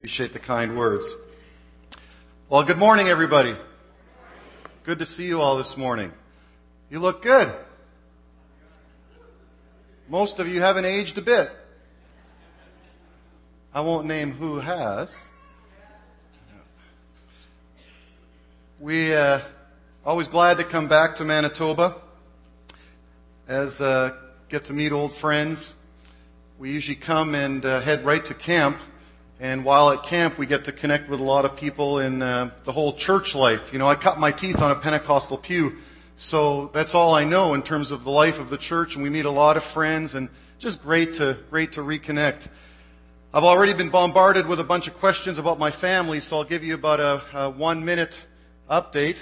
Appreciate the kind words. Well, good morning, everybody. Good to see you all this morning. You look good. Most of you haven't aged a bit. I won't name who has. We uh, always glad to come back to Manitoba as uh, get to meet old friends. We usually come and uh, head right to camp and while at camp, we get to connect with a lot of people in uh, the whole church life. You know, I cut my teeth on a Pentecostal pew, so that's all I know in terms of the life of the church. And we meet a lot of friends, and just great to great to reconnect. I've already been bombarded with a bunch of questions about my family, so I'll give you about a, a one minute update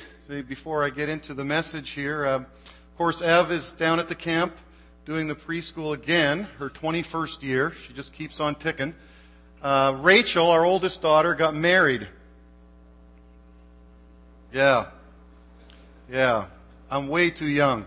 before I get into the message here. Uh, of course, Ev is down at the camp doing the preschool again, her 21st year. She just keeps on ticking. Uh, Rachel, our oldest daughter, got married. Yeah. Yeah. I'm way too young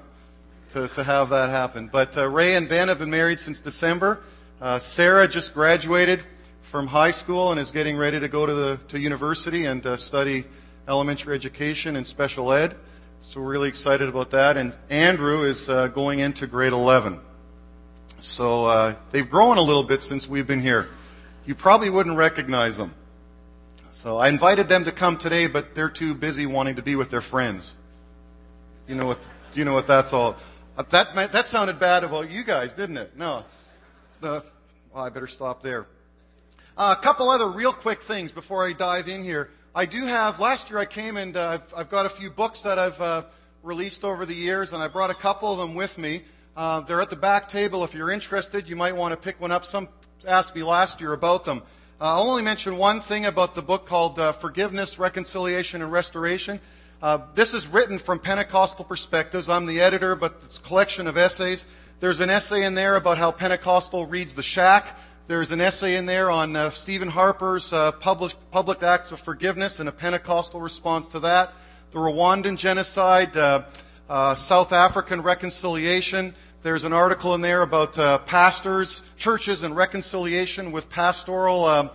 to, to have that happen. But uh, Ray and Ben have been married since December. Uh, Sarah just graduated from high school and is getting ready to go to the to university and uh, study elementary education and special ed. So we're really excited about that. And Andrew is uh, going into grade 11. So uh, they've grown a little bit since we've been here you probably wouldn't recognize them. So I invited them to come today, but they're too busy wanting to be with their friends. You know what? You know what that's all. Uh, that that sounded bad about you guys, didn't it? No. Well, I better stop there. Uh, a couple other real quick things before I dive in here. I do have. Last year I came and uh, I've, I've, got a few books that I've uh, released over the years, and I brought a couple of them with me. Uh, they're at the back table. If you're interested, you might want to pick one up. Some asked me last year about them. Uh, I'll only mention one thing about the book called uh, Forgiveness, Reconciliation, and Restoration. Uh, this is written from Pentecostal perspectives. I'm the editor, but it's a collection of essays. There's an essay in there about how Pentecostal reads the shack. There's an essay in there on uh, Stephen Harper's uh, public, public acts of forgiveness and a Pentecostal response to that. The Rwandan genocide, uh, South African reconciliation, there's an article in there about uh, pastors, churches, and reconciliation with pastoral uh,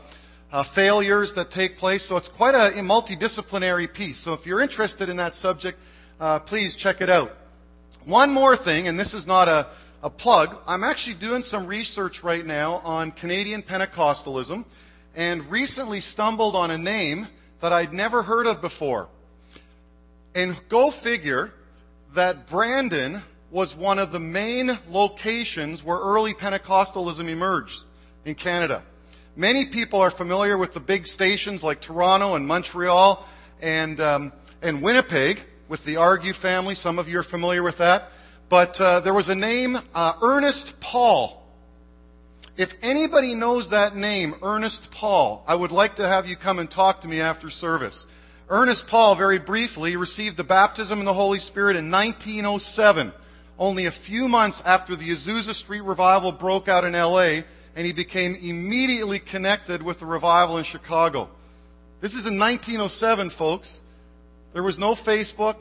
uh, failures that take place. So it's quite a, a, multidisciplinary piece. So if you're interested in that subject, uh, please check it out. One more thing, and this is not a, a plug. I'm actually doing some research right now on Canadian Pentecostalism and recently stumbled on a name that I'd never heard of before. And go figure that Brandon was one of the main locations where early Pentecostalism emerged in Canada. Many people are familiar with the big stations like Toronto and Montreal and, um, and Winnipeg with the Argue family. Some of you are familiar with that. But uh, there was a name, uh, Ernest Paul. If anybody knows that name, Ernest Paul, I would like to have you come and talk to me after service. Ernest Paul, very briefly, received the baptism in the Holy Spirit in 1907 only a few months after the Azusa Street revival broke out in LA, and he became immediately connected with the revival in Chicago. This is in 1907, folks. There was no Facebook.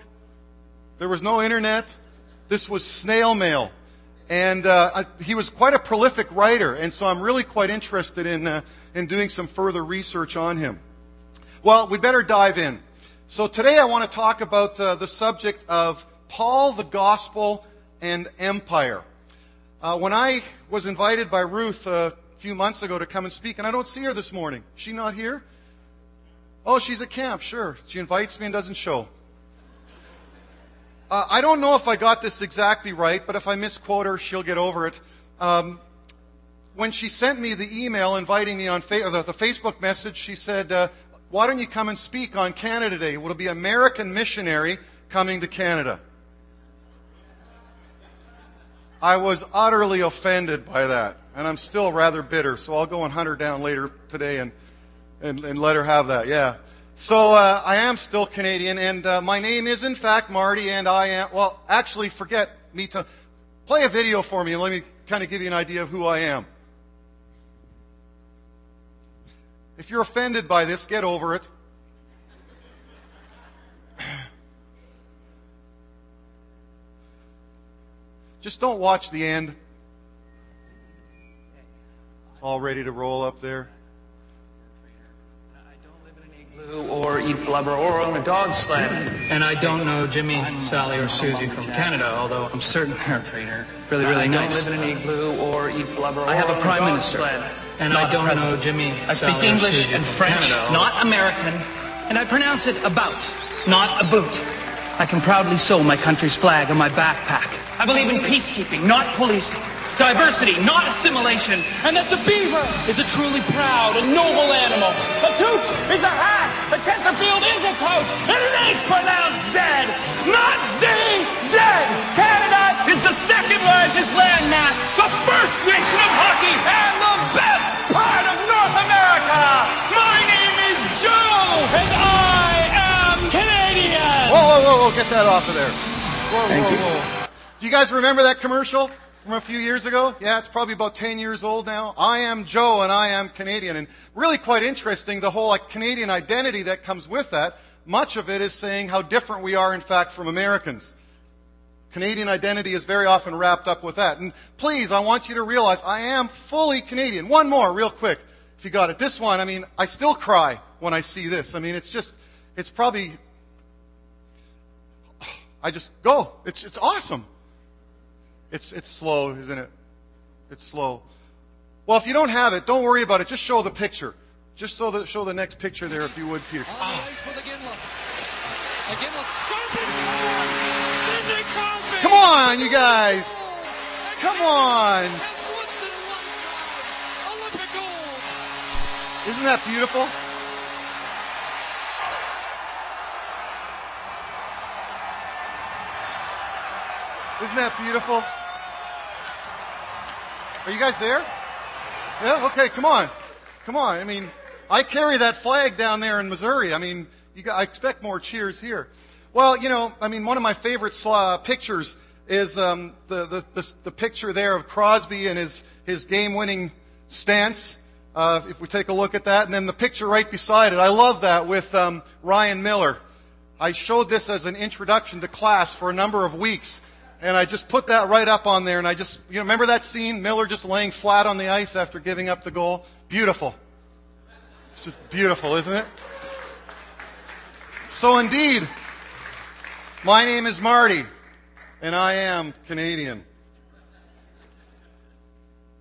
There was no internet. This was snail mail. And uh, he was quite a prolific writer, and so I'm really quite interested in, uh, in doing some further research on him. Well, we better dive in. So today I want to talk about uh, the subject of Paul, the gospel, and empire. Uh, when I was invited by Ruth a few months ago to come and speak, and I don't see her this morning. Is she not here? Oh, she's at camp, sure. She invites me and doesn't show. Uh, I don't know if I got this exactly right, but if I misquote her, she'll get over it. Um, when she sent me the email inviting me on fa- the, the, Facebook message, she said, uh, "Why don't you come and speak on Canada Day? It'll be American missionary coming to Canada?" I was utterly offended by that, and I'm still rather bitter. So I'll go and hunt her down later today and and, and let her have that. Yeah. So uh, I am still Canadian, and uh, my name is in fact Marty, and I am. Well, actually, forget me to play a video for me, and let me kind of give you an idea of who I am. If you're offended by this, get over it. Just don't watch the end. All ready to roll up there. I don't live in an igloo or eat blubber or own a dog sled. And I don't know Jimmy, Sally, or Susie from Canada, although I'm certain they're really, really I nice. don't live in an igloo or eat blubber or I have a prime dog minister. sled. And Not I don't a president. know Jimmy, I Sally, speak or English Susie and French, Canada, not American, and I pronounce it about, not a boot. I can proudly sew my country's flag on my backpack. I believe in peacekeeping, not policing. Diversity, not assimilation. And that the beaver is a truly proud and noble animal. A toque is a hat. A Chesterfield is a coat. And it is pronounced Z, not Z. Z. Canada is the second largest landmass, the first nation of hockey, and the best part of North America. My name is Joe, and I am Canadian. Whoa, whoa, whoa, whoa, get that off of there. Whoa, whoa, whoa. You guys remember that commercial from a few years ago? Yeah, it's probably about 10 years old now. I am Joe and I am Canadian. And really quite interesting, the whole like, Canadian identity that comes with that. Much of it is saying how different we are, in fact, from Americans. Canadian identity is very often wrapped up with that. And please, I want you to realize I am fully Canadian. One more, real quick, if you got it. This one, I mean, I still cry when I see this. I mean, it's just, it's probably, I just go. It's, it's awesome. It's, it's slow, isn't it? It's slow. Well, if you don't have it, don't worry about it. Just show the picture. Just show the, show the next picture there, if you would, Peter. On the for the Iginla. A Ginla stomping forward. Sidney Crosby. Come on, you guys. Come on. Has Woodson alongside. Olympic gold. Isn't that beautiful? Isn't that beautiful? Are you guys there? Yeah, okay, come on. Come on. I mean, I carry that flag down there in Missouri. I mean, got, I expect more cheers here. Well, you know, I mean, one of my favorite sla- pictures is um, the, the, the, the picture there of Crosby and his, his game winning stance. Uh, if we take a look at that, and then the picture right beside it, I love that with um, Ryan Miller. I showed this as an introduction to class for a number of weeks, and I just put that right up on there. And I just, you know, remember that scene? Miller just laying flat on the ice after giving up the goal. Beautiful. It's just beautiful, isn't it? So indeed, my name is Marty, and I am Canadian.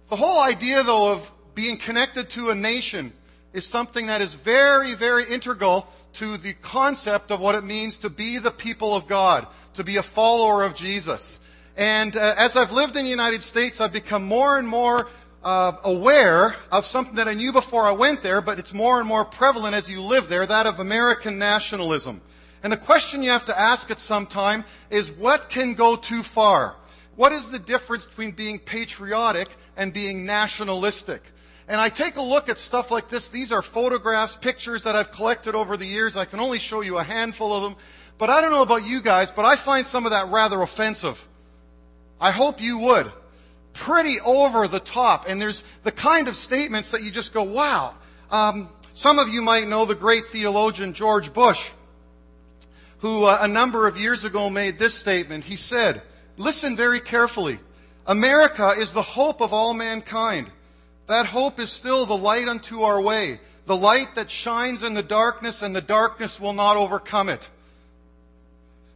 The whole idea, though, of being connected to a nation is something that is very, very integral to the concept of what it means to be the people of God, to be a follower of Jesus. And uh, as I've lived in the United States, I've become more and more uh, aware of something that I knew before I went there, but it's more and more prevalent as you live there, that of American nationalism. And the question you have to ask at some time is what can go too far? What is the difference between being patriotic and being nationalistic? And I take a look at stuff like this. These are photographs, pictures that I've collected over the years. I can only show you a handful of them. But I don't know about you guys, but I find some of that rather offensive. I hope you would. Pretty over the top. And there's the kind of statements that you just go, wow. Um, some of you might know the great theologian George Bush, who uh, a number of years ago made this statement. He said, listen very carefully. America is the hope of all mankind. That hope is still the light unto our way, the light that shines in the darkness, and the darkness will not overcome it.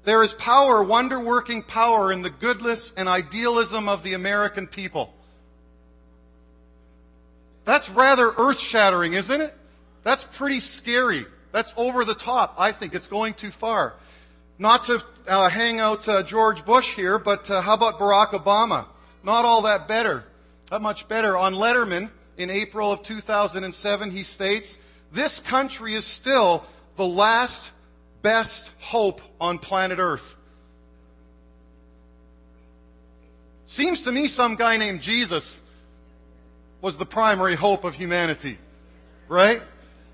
There is power, wonder working power in the goodness and idealism of the American people. That's rather earth shattering, isn't it? That's pretty scary. That's over the top. I think it's going too far. Not to uh, hang out uh, George Bush here, but uh, how about Barack Obama? Not all that better. Not much better. On Letterman in April of 2007, he states, This country is still the last best hope on planet Earth. Seems to me some guy named Jesus was the primary hope of humanity. Right?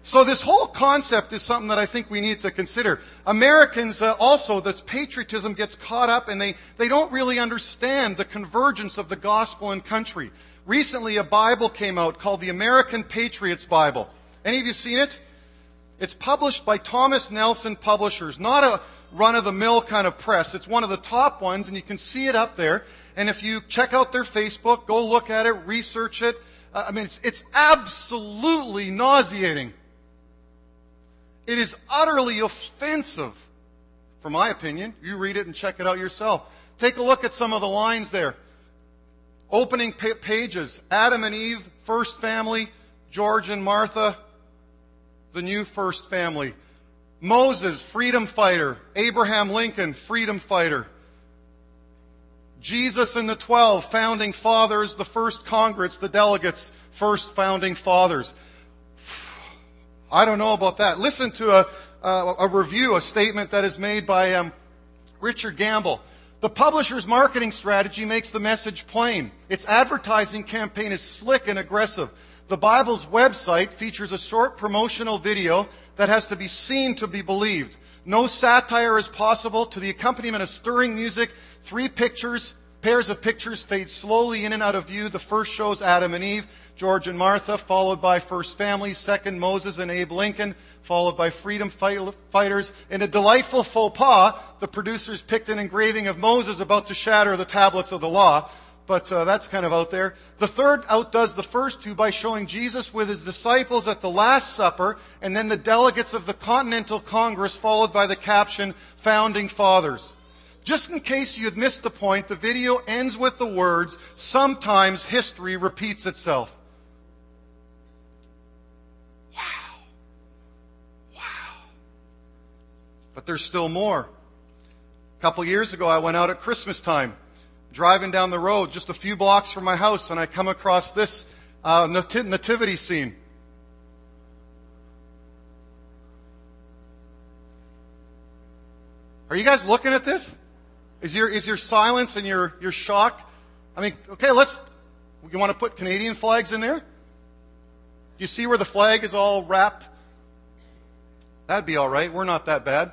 So this whole concept is something that I think we need to consider. Americans uh, also, this patriotism gets caught up and they, they don't really understand the convergence of the gospel and country. Recently a Bible came out called the American Patriots Bible. Any of you seen it? It's published by Thomas Nelson Publishers, not a run of the mill kind of press. It's one of the top ones and you can see it up there. And if you check out their Facebook, go look at it, research it. Uh, I mean, it's, it's absolutely nauseating. It is utterly offensive, for my opinion. You read it and check it out yourself. Take a look at some of the lines there. Opening pages Adam and Eve, first family, George and Martha, the new first family. Moses, freedom fighter. Abraham Lincoln, freedom fighter. Jesus and the Twelve, founding fathers, the first Congress, the delegates, first founding fathers. I don't know about that. Listen to a, a, a review, a statement that is made by um, Richard Gamble. The publisher's marketing strategy makes the message plain. Its advertising campaign is slick and aggressive. The Bible's website features a short promotional video that has to be seen to be believed. No satire is possible. To the accompaniment of stirring music, three pictures, pairs of pictures fade slowly in and out of view. The first shows Adam and Eve, George and Martha, followed by First Family, second Moses and Abe Lincoln, followed by freedom fighters. In a delightful faux pas, the producers picked an engraving of Moses about to shatter the tablets of the law but uh, that's kind of out there. The third outdoes the first two by showing Jesus with his disciples at the Last Supper, and then the delegates of the Continental Congress, followed by the caption, Founding Fathers. Just in case you had missed the point, the video ends with the words, Sometimes history repeats itself. Wow. Wow. But there's still more. A couple years ago, I went out at Christmas time driving down the road just a few blocks from my house and I come across this uh, nativity scene. Are you guys looking at this? Is your, is your silence and your, your shock? I mean, okay, let's, you want to put Canadian flags in there? Do you see where the flag is all wrapped? That'd be alright. We're not that bad.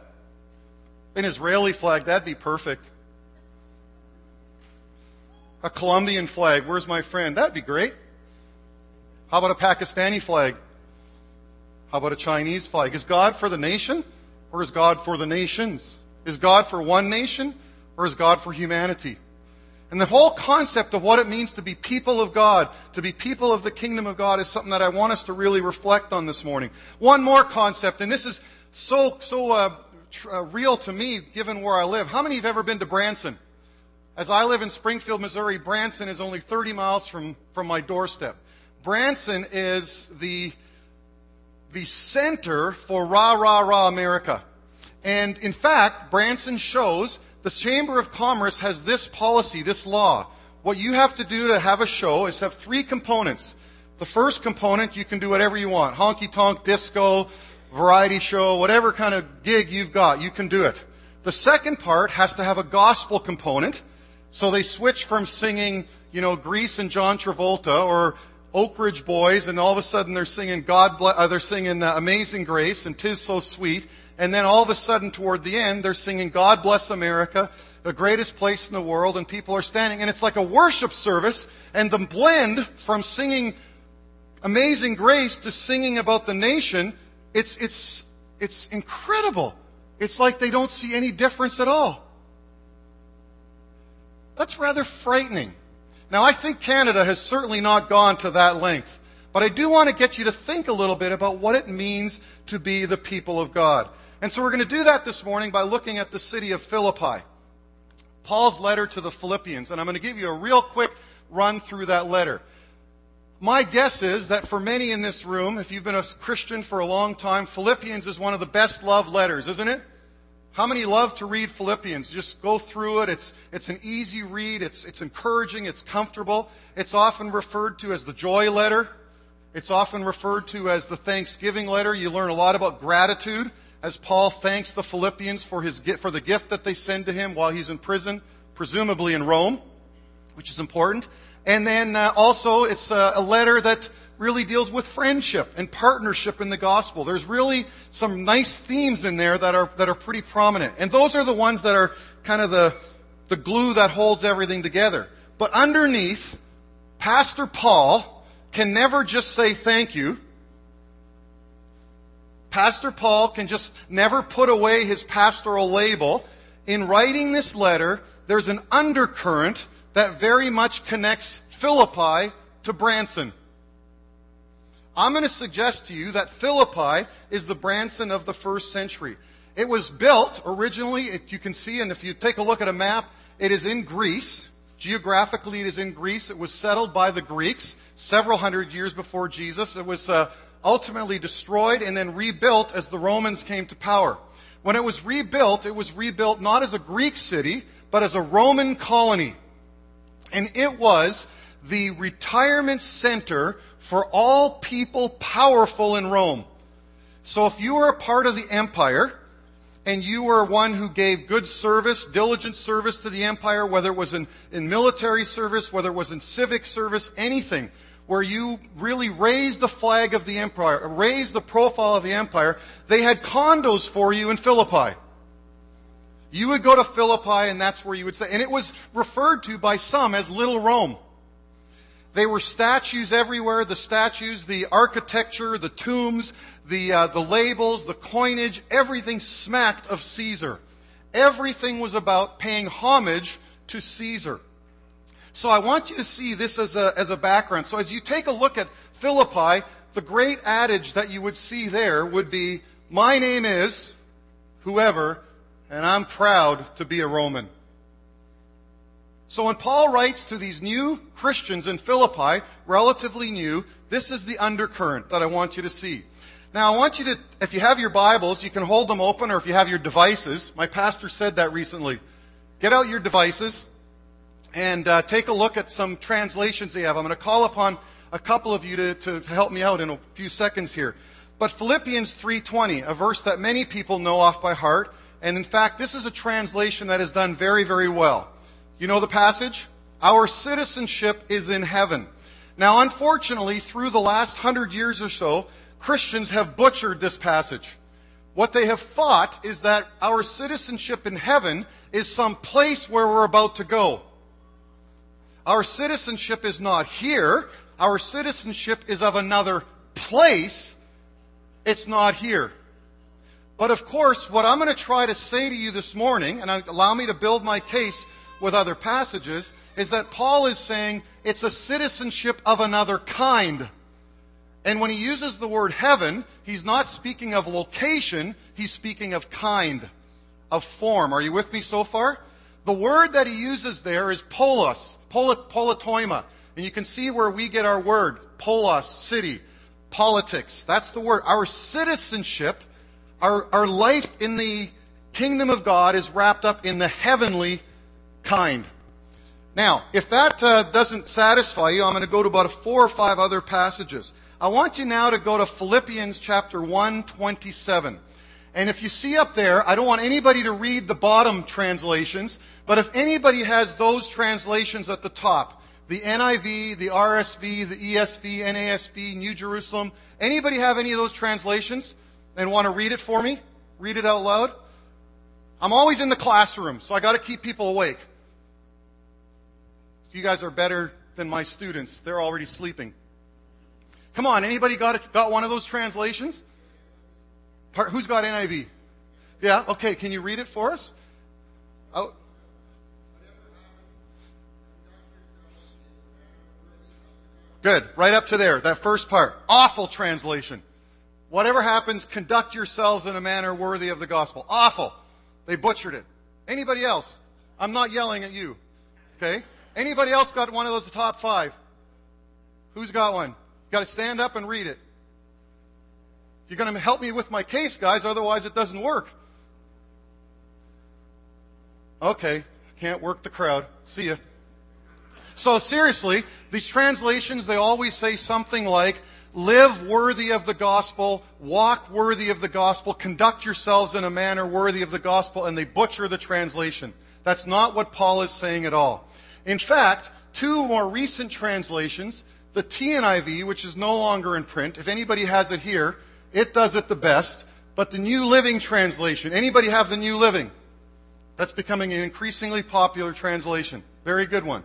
An Israeli flag, that'd be perfect. A Colombian flag. Where's my friend? That'd be great. How about a Pakistani flag? How about a Chinese flag? Is God for the nation or is God for the nations? Is God for one nation or is God for humanity? And the whole concept of what it means to be people of God, to be people of the kingdom of God is something that I want us to really reflect on this morning. One more concept, and this is so, so uh, tr- uh, real to me given where I live. How many have ever been to Branson? As I live in Springfield, Missouri, Branson is only 30 miles from, from my doorstep. Branson is the, the center for rah, rah, rah America. And in fact, Branson shows the Chamber of Commerce has this policy, this law. What you have to do to have a show is have three components. The first component, you can do whatever you want. Honky tonk, disco, variety show, whatever kind of gig you've got, you can do it. The second part has to have a gospel component. So they switch from singing, you know, Grease and John Travolta or Oak Ridge Boys, and all of a sudden they're singing God, Ble- uh, they're singing uh, Amazing Grace and Tis So Sweet, and then all of a sudden toward the end they're singing God Bless America, the greatest place in the world, and people are standing, and it's like a worship service, and the blend from singing Amazing Grace to singing about the nation, it's it's it's incredible. It's like they don't see any difference at all. That's rather frightening. Now, I think Canada has certainly not gone to that length, but I do want to get you to think a little bit about what it means to be the people of God. And so we're going to do that this morning by looking at the city of Philippi. Paul's letter to the Philippians, and I'm going to give you a real quick run through that letter. My guess is that for many in this room, if you've been a Christian for a long time, Philippians is one of the best loved letters, isn't it? How many love to read Philippians? Just go through it. It's, it's an easy read. It's, it's encouraging. It's comfortable. It's often referred to as the joy letter. It's often referred to as the thanksgiving letter. You learn a lot about gratitude as Paul thanks the Philippians for, his, for the gift that they send to him while he's in prison, presumably in Rome, which is important. And then uh, also, it's a, a letter that really deals with friendship and partnership in the gospel. There's really some nice themes in there that are, that are pretty prominent. And those are the ones that are kind of the, the glue that holds everything together. But underneath, Pastor Paul can never just say thank you. Pastor Paul can just never put away his pastoral label. In writing this letter, there's an undercurrent that very much connects Philippi to Branson. I'm going to suggest to you that Philippi is the Branson of the first century. It was built originally, you can see, and if you take a look at a map, it is in Greece. Geographically, it is in Greece. It was settled by the Greeks several hundred years before Jesus. It was uh, ultimately destroyed and then rebuilt as the Romans came to power. When it was rebuilt, it was rebuilt not as a Greek city, but as a Roman colony. And it was the retirement center for all people powerful in Rome. So if you were a part of the empire, and you were one who gave good service, diligent service to the empire, whether it was in, in military service, whether it was in civic service, anything, where you really raised the flag of the empire, raised the profile of the empire, they had condos for you in Philippi. You would go to Philippi and that's where you would stay. And it was referred to by some as Little Rome. They were statues everywhere. The statues, the architecture, the tombs, the, uh, the labels, the coinage, everything smacked of Caesar. Everything was about paying homage to Caesar. So I want you to see this as a, as a background. So as you take a look at Philippi, the great adage that you would see there would be, my name is whoever, and I'm proud to be a Roman. So when Paul writes to these new Christians in Philippi, relatively new, this is the undercurrent that I want you to see. Now I want you to, if you have your Bibles, you can hold them open or if you have your devices. My pastor said that recently. Get out your devices and uh, take a look at some translations they have. I'm going to call upon a couple of you to, to, to help me out in a few seconds here. But Philippians 3.20, a verse that many people know off by heart, and in fact, this is a translation that is done very, very well. You know the passage? Our citizenship is in heaven. Now, unfortunately, through the last hundred years or so, Christians have butchered this passage. What they have thought is that our citizenship in heaven is some place where we're about to go. Our citizenship is not here. Our citizenship is of another place. It's not here. But of course, what I'm going to try to say to you this morning, and allow me to build my case with other passages is that Paul is saying it's a citizenship of another kind. And when he uses the word heaven, he's not speaking of location, he's speaking of kind, of form. Are you with me so far? The word that he uses there is polos, politeuma. And you can see where we get our word, polos, city, politics. That's the word. Our citizenship, our, our life in the kingdom of God is wrapped up in the heavenly kind. Now, if that uh, doesn't satisfy you, I'm going to go to about four or five other passages. I want you now to go to Philippians chapter 1, 27. And if you see up there, I don't want anybody to read the bottom translations, but if anybody has those translations at the top, the NIV, the RSV, the ESV, NASB, New Jerusalem, anybody have any of those translations and want to read it for me? Read it out loud? I'm always in the classroom, so I got to keep people awake. You guys are better than my students. They're already sleeping. Come on, anybody got, got one of those translations? Who's got NIV? Yeah, okay, can you read it for us? Oh. Good, right up to there, that first part. Awful translation. Whatever happens, conduct yourselves in a manner worthy of the gospel. Awful. They butchered it. Anybody else? I'm not yelling at you. Okay? Anybody else got one of those top five? Who's got one? You Got to stand up and read it. You're to help me with my case, guys, otherwise it doesn't work. Okay, can't work the crowd. See ya. So seriously, these translations, they always say something like, live worthy of the gospel, walk worthy of the gospel, conduct yourselves in a manner worthy of the gospel, and they butcher the translation. That's not what Paul is saying at all. In fact, two more recent translations, the TNIV, which is no longer in print, if anybody has it here, it does it the best, but the New Living Translation, anybody have the New Living? That's becoming an increasingly popular translation. Very good one.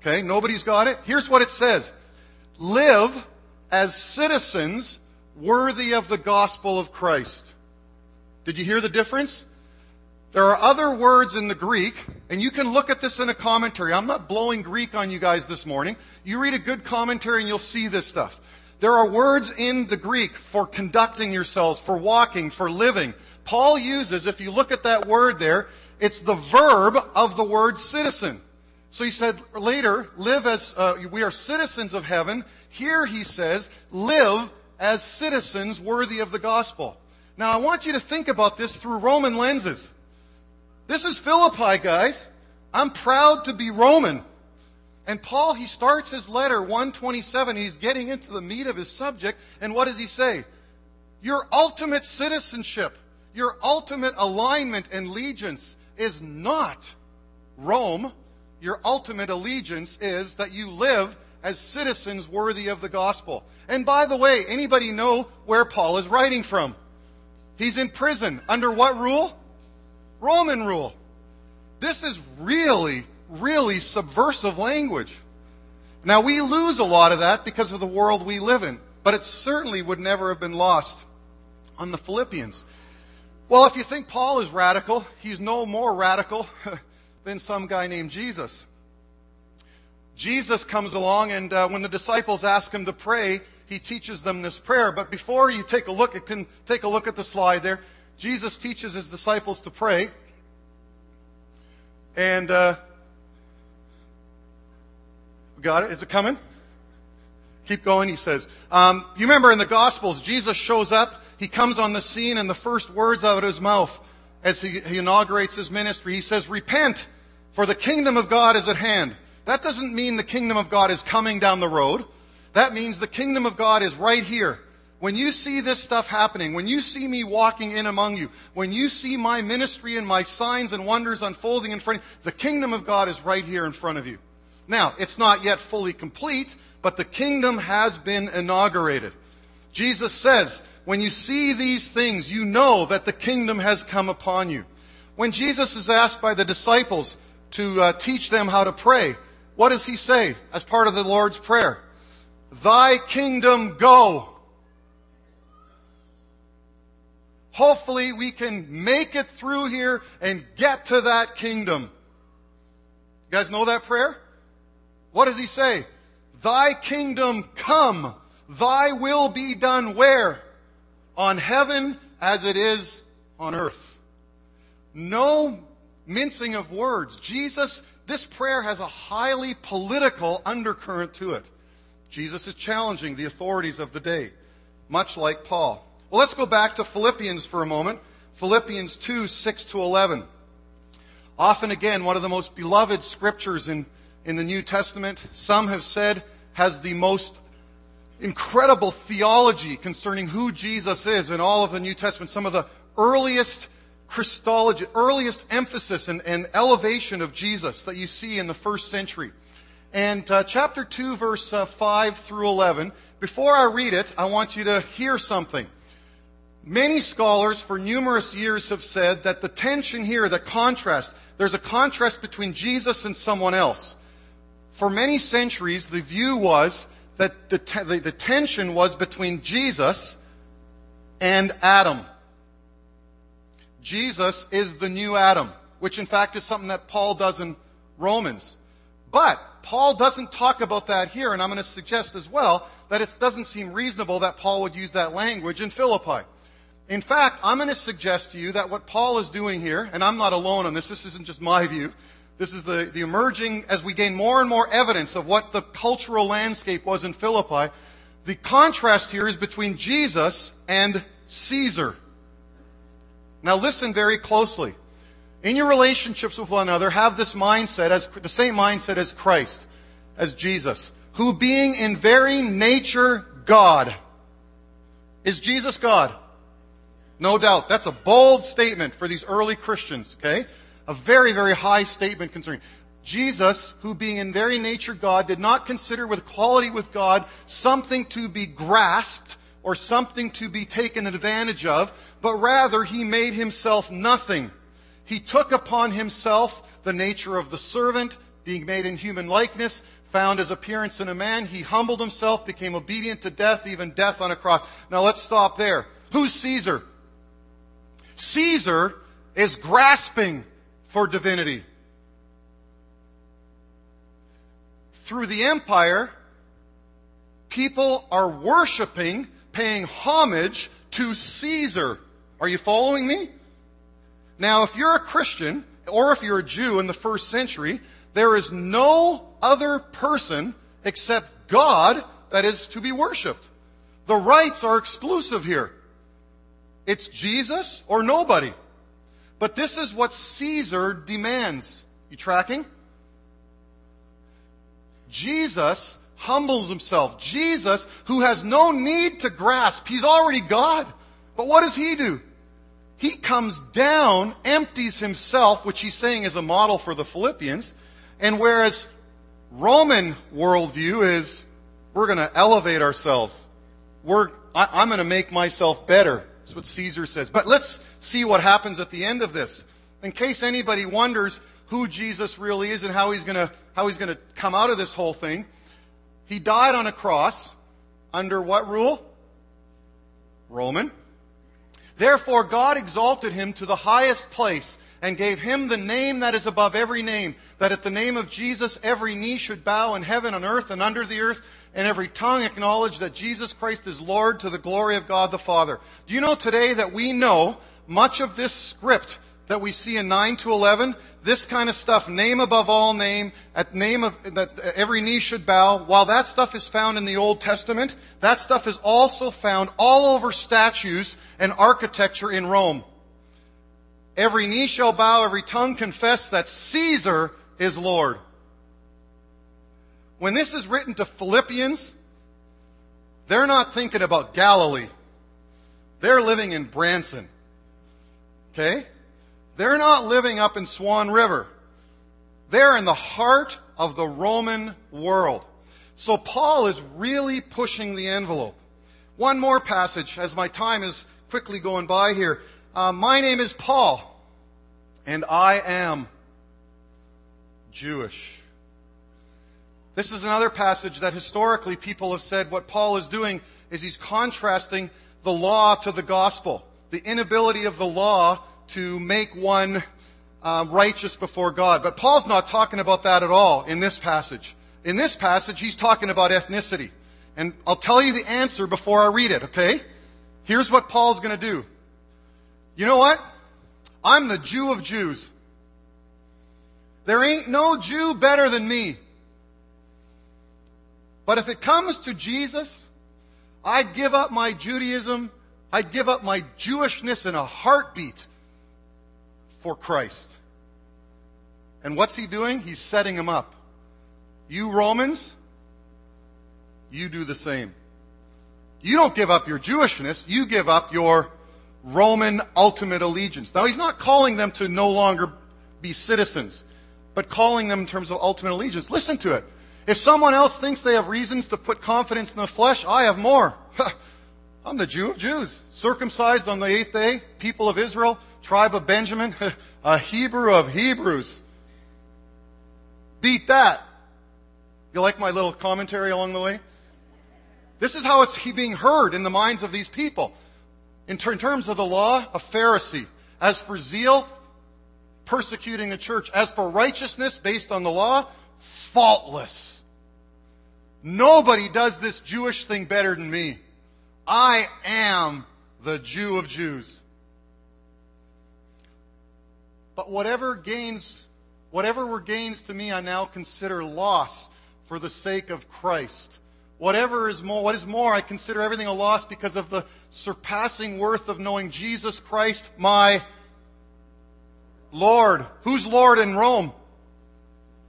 Okay, nobody's got it? Here's what it says. Live as citizens worthy of the gospel of Christ. Did you hear the difference? There are other words in the Greek, and you can look at this in a commentary. I'm not blowing Greek on you guys this morning. You read a good commentary and you'll see this stuff. There are words in the Greek for conducting yourselves, for walking, for living. Paul uses, if you look at that word there, it's the verb of the word citizen. So he said later, live as, uh, we are citizens of heaven. Here he says, live as citizens worthy of the gospel. Now I want you to think about this through Roman lenses. This is Philippi, guys. I'm proud to be Roman. And Paul, he starts his letter 127. He's getting into the meat of his subject. And what does he say? Your ultimate citizenship, your ultimate alignment and allegiance is not Rome. Your ultimate allegiance is that you live as citizens worthy of the gospel. And by the way, anybody know where Paul is writing from? He's in prison. Under what rule? Roman rule. This is really, really subversive language. Now, we lose a lot of that because of the world we live in, but it certainly would never have been lost on the Philippians. Well, if you think Paul is radical, he's no more radical than some guy named Jesus. Jesus comes along, and uh, when the disciples ask him to pray, he teaches them this prayer. But before you take a look, it can take a look at the slide there. Jesus teaches his disciples to pray. And uh, got it? Is it coming? Keep going, he says. Um, you remember in the Gospels, Jesus shows up, he comes on the scene, and the first words out of his mouth as he, he inaugurates his ministry, he says, Repent, for the kingdom of God is at hand. That doesn't mean the kingdom of God is coming down the road. That means the kingdom of God is right here. When you see this stuff happening, when you see me walking in among you, when you see my ministry and my signs and wonders unfolding in front of you, the kingdom of God is right here in front of you. Now, it's not yet fully complete, but the kingdom has been inaugurated. Jesus says, when you see these things, you know that the kingdom has come upon you. When Jesus is asked by the disciples to uh, teach them how to pray, what does he say as part of the Lord's Prayer? Thy kingdom go. Hopefully we can make it through here and get to that kingdom. You guys know that prayer? What does he say? Thy kingdom come. Thy will be done where? On heaven as it is on earth. No mincing of words. Jesus, this prayer has a highly political undercurrent to it. Jesus is challenging the authorities of the day, much like Paul. Well, let's go back to Philippians for a moment. Philippians 2, 6 to 11. Often again, one of the most beloved scriptures in, in the New Testament. Some have said has the most incredible theology concerning who Jesus is in all of the New Testament. Some of the earliest Christology, earliest emphasis and, and elevation of Jesus that you see in the first century. And uh, chapter 2, verse uh, 5 through 11. Before I read it, I want you to hear something. Many scholars for numerous years have said that the tension here, the contrast, there's a contrast between Jesus and someone else. For many centuries, the view was that the, the, the tension was between Jesus and Adam. Jesus is the new Adam, which in fact is something that Paul does in Romans. But Paul doesn't talk about that here, and I'm going to suggest as well that it doesn't seem reasonable that Paul would use that language in Philippi. In fact, I'm going to suggest to you that what Paul is doing here, and I'm not alone on this, this isn't just my view. This is the, the emerging, as we gain more and more evidence of what the cultural landscape was in Philippi, the contrast here is between Jesus and Caesar. Now listen very closely. In your relationships with one another, have this mindset as the same mindset as Christ, as Jesus, who being in very nature God. Is Jesus God? No doubt. That's a bold statement for these early Christians, okay? A very, very high statement concerning. Jesus, who being in very nature God, did not consider with equality with God something to be grasped or something to be taken advantage of, but rather he made himself nothing. He took upon himself the nature of the servant, being made in human likeness, found his appearance in a man. He humbled himself, became obedient to death, even death on a cross. Now let's stop there. Who's Caesar? Caesar is grasping for divinity. Through the empire, People are worshiping, paying homage to Caesar. Are you following me? Now, if you're a Christian, or if you're a Jew in the first century, there is no other person except God that is to be worshiped. The rights are exclusive here. It's Jesus or nobody. But this is what Caesar demands. You tracking? Jesus humbles himself. Jesus, who has no need to grasp, he's already God. But what does he do? He comes down, empties himself, which he's saying is a model for the Philippians, and whereas Roman worldview is, we're going to elevate ourselves. We're, I, am going to make myself better. That's what Caesar says. But let's see what happens at the end of this. In case anybody wonders who Jesus really is and how he's going to, how he's going to come out of this whole thing, he died on a cross under what rule? Roman. Therefore, God exalted him to the highest place and gave him the name that is above every name, that at the name of Jesus every knee should bow in heaven and earth and under the earth, and every tongue acknowledge that Jesus Christ is Lord to the glory of God the Father. Do you know today that we know much of this script that we see in 9 to 11, this kind of stuff, name above all name, at name of, that every knee should bow, while that stuff is found in the Old Testament, that stuff is also found all over statues and architecture in Rome. Every knee shall bow, every tongue confess that Caesar is Lord. When this is written to Philippians, they're not thinking about Galilee. They're living in Branson. Okay? They're not living up in Swan River. They're in the heart of the Roman world. So Paul is really pushing the envelope. One more passage as my time is quickly going by here. Uh, my name is Paul, and I am Jewish. This is another passage that historically people have said what Paul is doing is he's contrasting the law to the gospel. The inability of the law to make one uh, righteous before God. But Paul's not talking about that at all in this passage. In this passage, he's talking about ethnicity. And I'll tell you the answer before I read it, okay? Here's what Paul's going to do. You know what? I'm the Jew of Jews. There ain't no Jew better than me. But if it comes to Jesus, I'd give up my Judaism, I'd give up my Jewishness in a heartbeat for Christ. And what's he doing? He's setting them up. You Romans, you do the same. You don't give up your Jewishness, you give up your Roman ultimate allegiance. Now, he's not calling them to no longer be citizens, but calling them in terms of ultimate allegiance. Listen to it. If someone else thinks they have reasons to put confidence in the flesh, I have more. I'm the Jew of Jews, circumcised on the eighth day, people of Israel, tribe of Benjamin, a Hebrew of Hebrews. Beat that. You like my little commentary along the way? This is how it's being heard in the minds of these people. In, ter- in terms of the law, a Pharisee. As for zeal, persecuting the church. As for righteousness based on the law, faultless. Nobody does this Jewish thing better than me. I am the Jew of Jews. But whatever gains, whatever were gains to me, I now consider loss for the sake of Christ. Whatever is more, what is more, I consider everything a loss because of the surpassing worth of knowing Jesus Christ, my Lord. Who's Lord in Rome?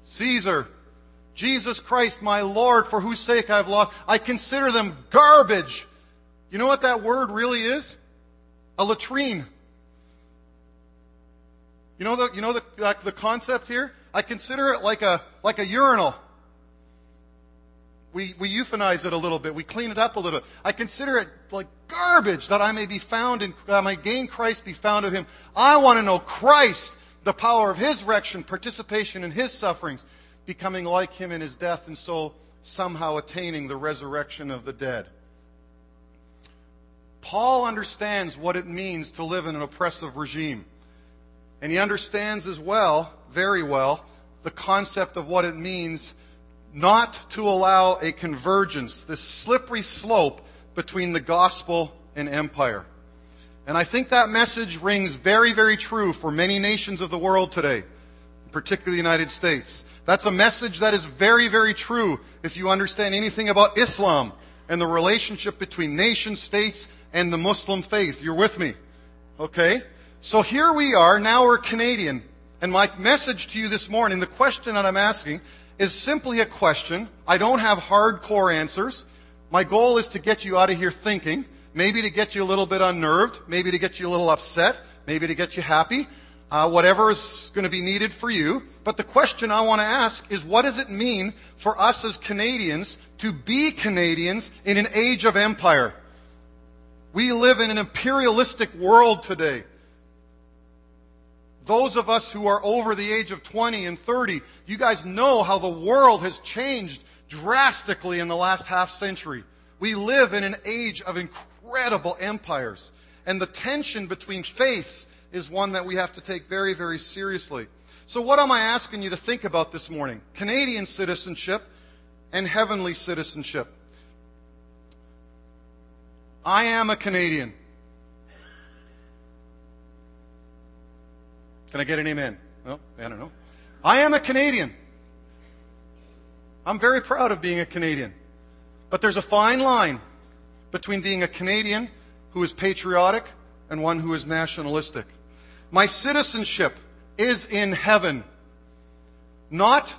Caesar. Jesus Christ, my Lord, for whose sake I've lost. I consider them garbage you know what that word really is? A latrine. You know the, you know the, like the concept here? I consider it like a, like a urinal. We, we euphemize it a little bit. We clean it up a little. I consider it like garbage that I may be found in, that I may gain Christ, be found of Him. I want to know Christ, the power of His resurrection, participation in His sufferings, becoming like Him in His death, and so somehow attaining the resurrection of the dead. Paul understands what it means to live in an oppressive regime. And he understands as well, very well, the concept of what it means not to allow a convergence, this slippery slope between the gospel and empire. And I think that message rings very, very true for many nations of the world today, particularly the United States. That's a message that is very, very true if you understand anything about Islam and the relationship between nation states and the Muslim faith. You're with me. Okay? So here we are, now we're Canadian. And my message to you this morning, the question that I'm asking, is simply a question. I don't have hardcore answers. My goal is to get you out of here thinking, maybe to get you a little bit unnerved, maybe to get you a little upset, maybe to get you happy, uh, whatever is going to be needed for you. But the question I want to ask is what does it mean for us as Canadians to be Canadians in an age of empire? We live in an imperialistic world today. Those of us who are over the age of 20 and 30, you guys know how the world has changed drastically in the last half century. We live in an age of incredible empires. And the tension between faiths is one that we have to take very, very seriously. So, what am I asking you to think about this morning? Canadian citizenship and heavenly citizenship. I am a Canadian. Can I get an amen? No, I don't know. I am a Canadian. I'm very proud of being a Canadian. But there's a fine line between being a Canadian who is patriotic and one who is nationalistic. My citizenship is in heaven. Not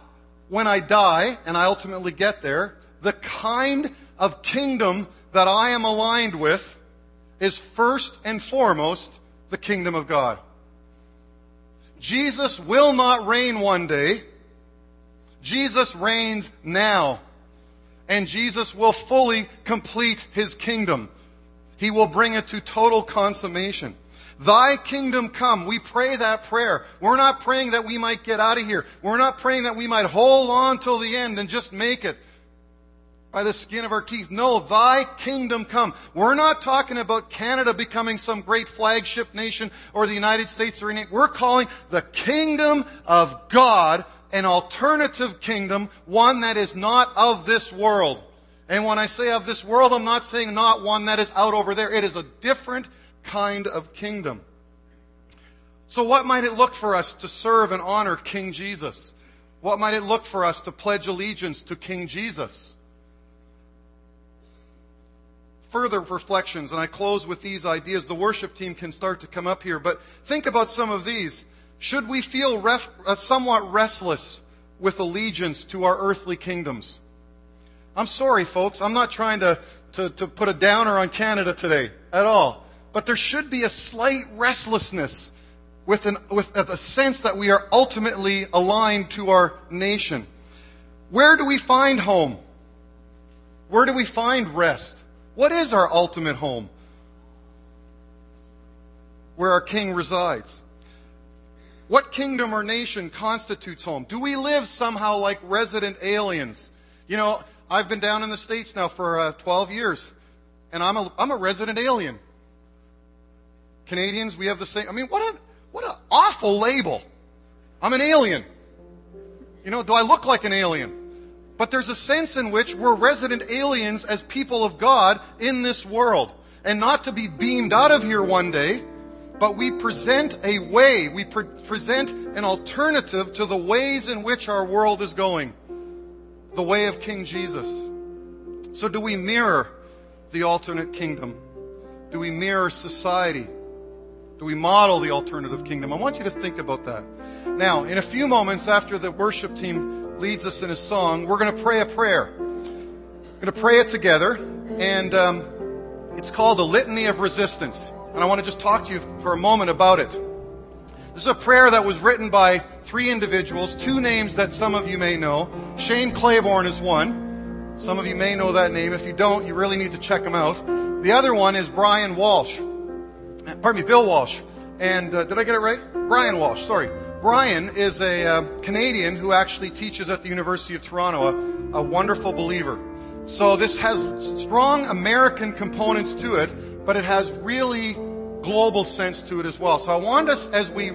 when I die and I ultimately get there. The kind of kingdom that I am aligned with is first and foremost the kingdom of God. Jesus will not reign one day. Jesus reigns now. And Jesus will fully complete his kingdom. He will bring it to total consummation. Thy kingdom come. We pray that prayer. We're not praying that we might get out of here. We're not praying that we might hold on till the end and just make it by the skin of our teeth. No, thy kingdom come. We're not talking about Canada becoming some great flagship nation or the United States or anything. We're calling the kingdom of God an alternative kingdom, one that is not of this world. And when I say of this world, I'm not saying not one that is out over there. It is a different kind of kingdom. So what might it look for us to serve and honor King Jesus? What might it look for us to pledge allegiance to King Jesus? Further reflections, and I close with these ideas. The worship team can start to come up here, but think about some of these. Should we feel ref, uh, somewhat restless with allegiance to our earthly kingdoms? I'm sorry, folks. I'm not trying to, to, to put a downer on Canada today at all. But there should be a slight restlessness with, an, with a sense that we are ultimately aligned to our nation. Where do we find home? Where do we find rest? What is our ultimate home? Where our king resides. What kingdom or nation constitutes home? Do we live somehow like resident aliens? You know, I've been down in the States now for uh, 12 years, and I'm a, I'm a resident alien. Canadians, we have the same. I mean, what a what an awful label. I'm an alien. You know, do I look like an alien? But there's a sense in which we're resident aliens as people of God in this world. And not to be beamed out of here one day, but we present a way, we pre- present an alternative to the ways in which our world is going. The way of King Jesus. So do we mirror the alternate kingdom? Do we mirror society? Do we model the alternative kingdom? I want you to think about that. Now, in a few moments after the worship team leads us in a song, we're going to pray a prayer. We're going to pray it together, and um, it's called the Litany of Resistance. And I want to just talk to you for a moment about it. This is a prayer that was written by three individuals, two names that some of you may know. Shane Claiborne is one. Some of you may know that name. If you don't, you really need to check him out. The other one is Brian Walsh pardon me, Bill Walsh. And uh, did I get it right? Brian Walsh, sorry. Brian is a uh, Canadian who actually teaches at the University of Toronto, a, a wonderful believer. So this has strong American components to it, but it has really global sense to it as well. So I want us, as we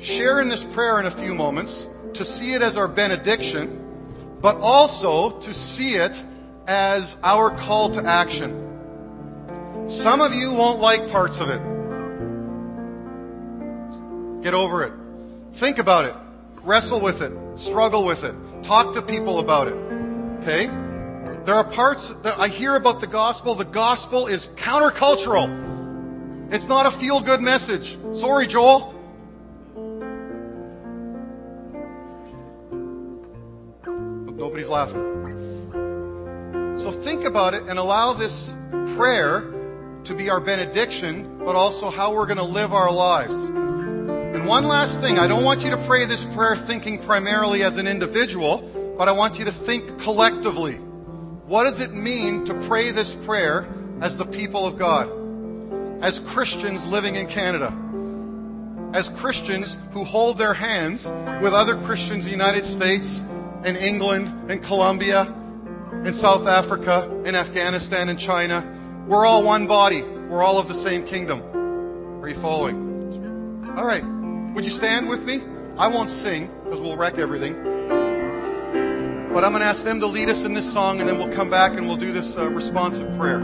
share in this prayer in a few moments, to see it as our benediction, but also to see it as our call to action. Some of you won't like parts of it. Get over it. Think about it. Wrestle with it. Struggle with it. Talk to people about it. Okay? There are parts that I hear about the gospel. The gospel is countercultural. It's not a feel good message. Sorry, Joel. Nobody's laughing. So think about it and allow this prayer to be our benediction, but also how we're going to live our lives. And one last thing, I don't want you to pray this prayer thinking primarily as an individual, but I want you to think collectively. What does it mean to pray this prayer as the people of God? As Christians living in Canada? As Christians who hold their hands with other Christians in the United States, and England, and Colombia, and South Africa, and Afghanistan, and China. We're all one body. We're all of the same kingdom. Are you following? All right. Would you stand with me? I won't sing because we'll wreck everything. But I'm going to ask them to lead us in this song and then we'll come back and we'll do this uh, responsive prayer.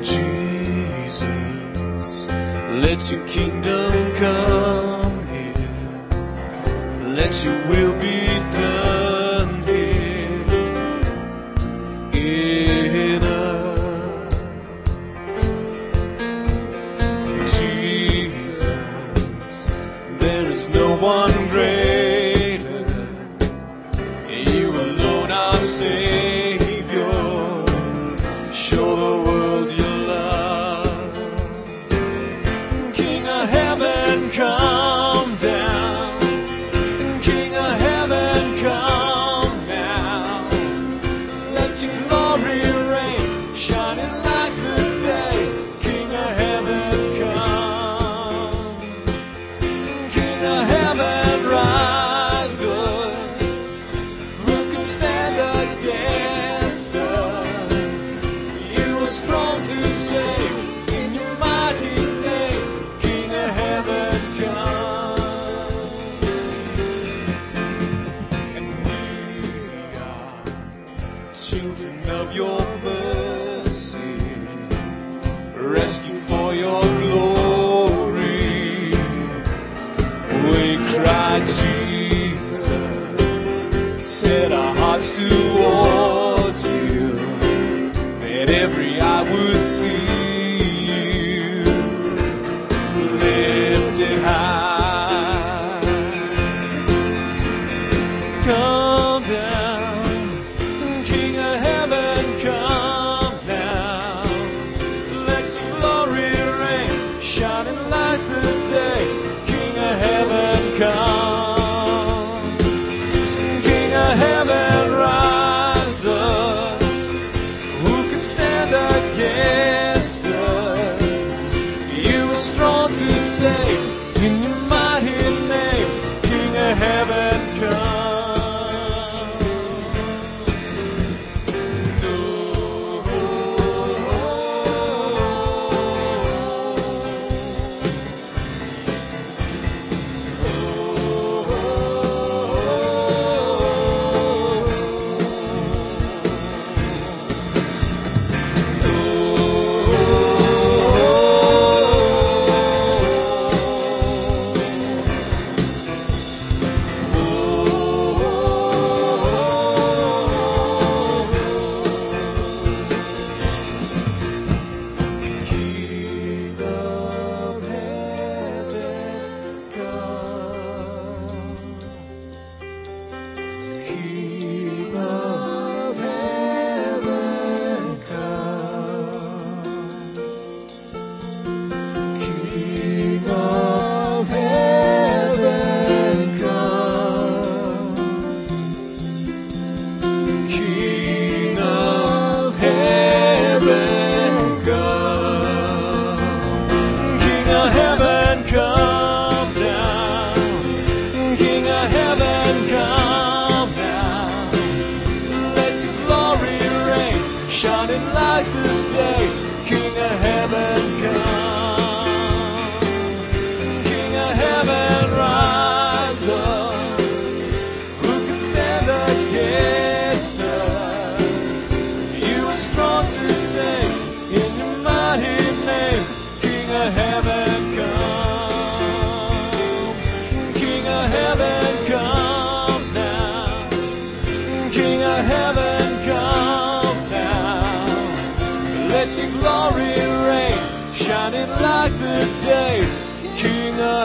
Jesus, let your kingdom come here. Let your will be done here in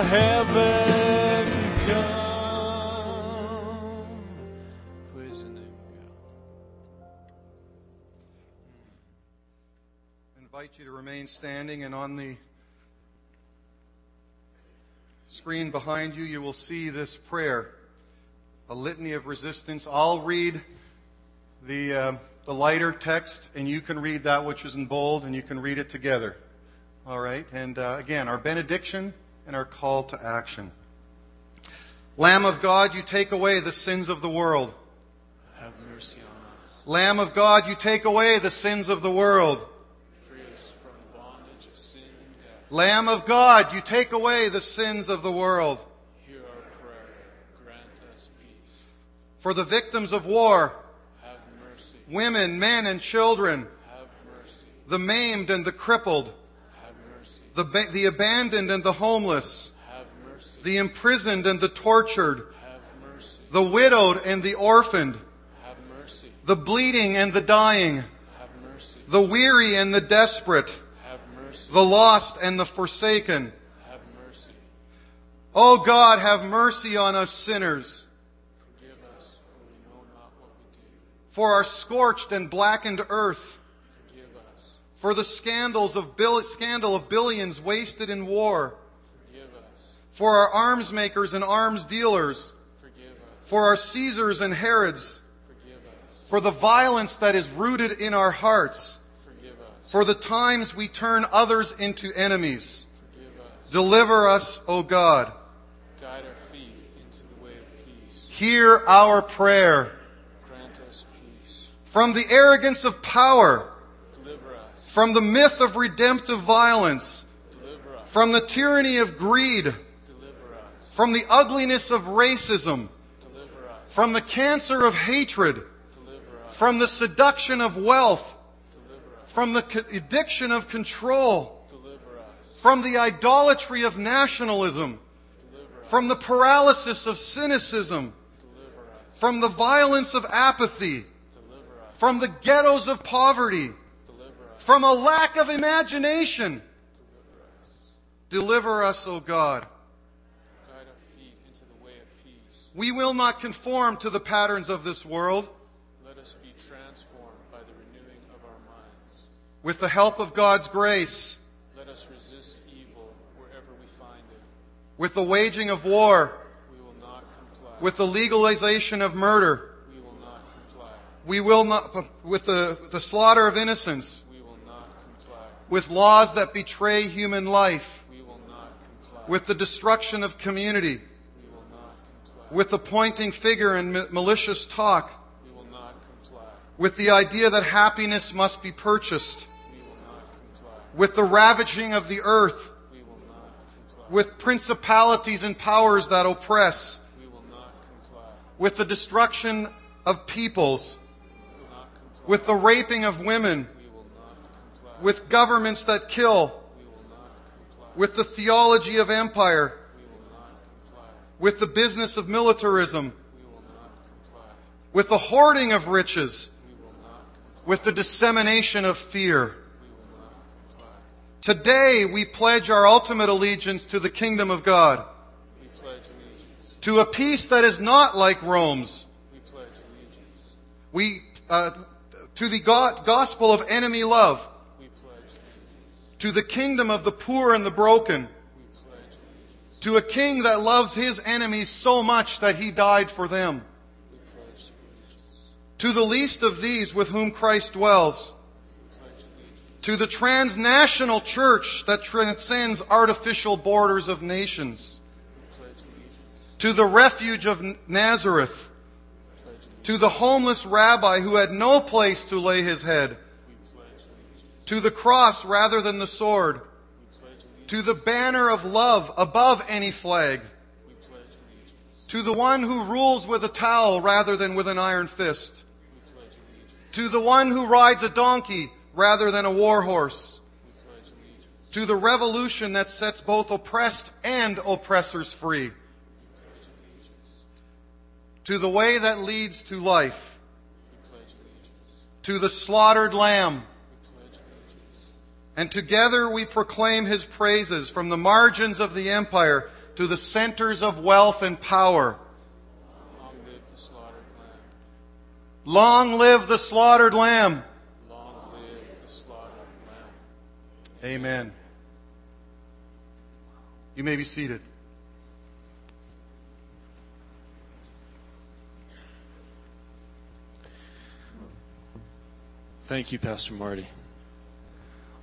heaven, come. Praise the name God. I invite you to remain standing, and on the screen behind you, you will see this prayer, a litany of resistance. I'll read the, uh, the lighter text, and you can read that which is in bold, and you can read it together. All right? And uh, again, our benediction and our call to action. Lamb of God, you take away the sins of the world. Have mercy on us. Lamb of God, you take away the sins of the world. Free us from the bondage of sin and death. Lamb of God, you take away the sins of the world. Hear our prayer. Grant us peace. For the victims of war, Have mercy. women, men, and children, Have mercy. the maimed and the crippled. The, ba- the abandoned and the homeless, the imprisoned and the tortured, the widowed and the orphaned, the bleeding and the dying, the weary and the desperate, the lost and the forsaken. Mercy. God, have mercy on us sinners. Forgive us, for we know not what we do. For our scorched and blackened earth. For the scandals of bill- scandal of billions wasted in war, Forgive us. for our arms makers and arms dealers, Forgive us. for our Caesars and Herods, Forgive us. for the violence that is rooted in our hearts, Forgive us. for the times we turn others into enemies. Forgive us. Deliver us, O God. Guide our feet into the way of peace. Hear our prayer. Grant us peace. From the arrogance of power. From the myth of redemptive violence, from the tyranny of greed, from the ugliness of racism, from the cancer of hatred, from the seduction of wealth, from the addiction of control, from the idolatry of nationalism, from the paralysis of cynicism, from the violence of apathy, from the ghettos of poverty. From a lack of imagination. Deliver us, O God. Guide our feet into the way of peace. We will not conform to the patterns of this world. Let us be transformed by the renewing of our minds. With the help of God's grace, Let us resist evil wherever we find it. with the waging of war, We will not comply. with the legalization of murder, we will not comply. we will not, with the, the slaughter of innocents, We will not comply. With laws that betray human life, We will not comply. with the destruction of community, we will not comply. with the pointing figure and ma- malicious talk, we will not comply. with the idea that happiness must be purchased, We will not comply. with the ravaging of the earth, We will not comply. with principalities and powers that oppress, we will not comply. with the destruction of peoples, We will not comply. with the raping of women, we will not comply. With governments that kill, with the theology of empire, with the business of militarism, with the hoarding of riches, with the dissemination of fear. Today we pledge our ultimate allegiance to the kingdom of God, to a peace that is not like Rome's, We uh, to the go- gospel of enemy love. To the kingdom of the poor and the broken, to a king that loves his enemies so much that he died for them, to the least of these with whom Christ dwells, to the transnational church that transcends artificial borders of nations, to the refuge of Nazareth, to the homeless rabbi who had no place to lay his head. To the cross rather than the sword, to the banner of love above any flag, to the one who rules with a towel rather than with an iron fist, to the one who rides a donkey rather than a war horse, to the revolution that sets both oppressed and oppressors free, to the way that leads to life, to the slaughtered lamb. And together we proclaim his praises from the margins of the empire to the centers of wealth and power. Long live the slaughtered lamb. Long live the slaughtered lamb. Long live the slaughtered lamb. Amen. You may be seated. Thank you, Pastor Marty.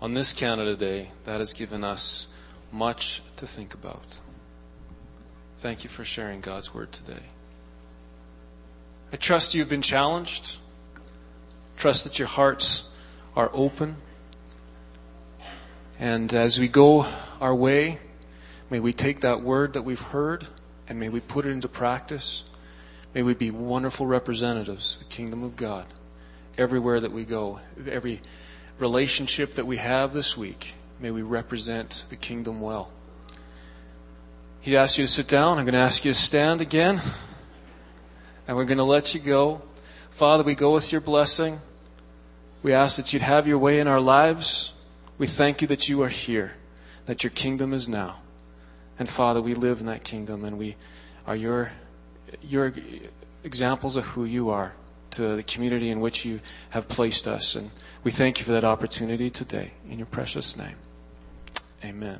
On this Canada Day, that has given us much to think about. Thank you for sharing God's Word today. I trust you've been challenged. Trust that your hearts are open. And as we go our way, may we take that word that we've heard and may we put it into practice. May we be wonderful representatives of the kingdom of God everywhere that we go. Every relationship that we have this week, may we represent the kingdom well. He asked you to sit down. I'm going to ask you to stand again. And we're going to let you go. Father, we go with your blessing. We ask that you'd have your way in our lives. We thank you that you are here, that your kingdom is now. And Father, we live in that kingdom and we are your, your examples of who you are to the community in which you have placed us. And we thank you for that opportunity today. In your precious name. Amen.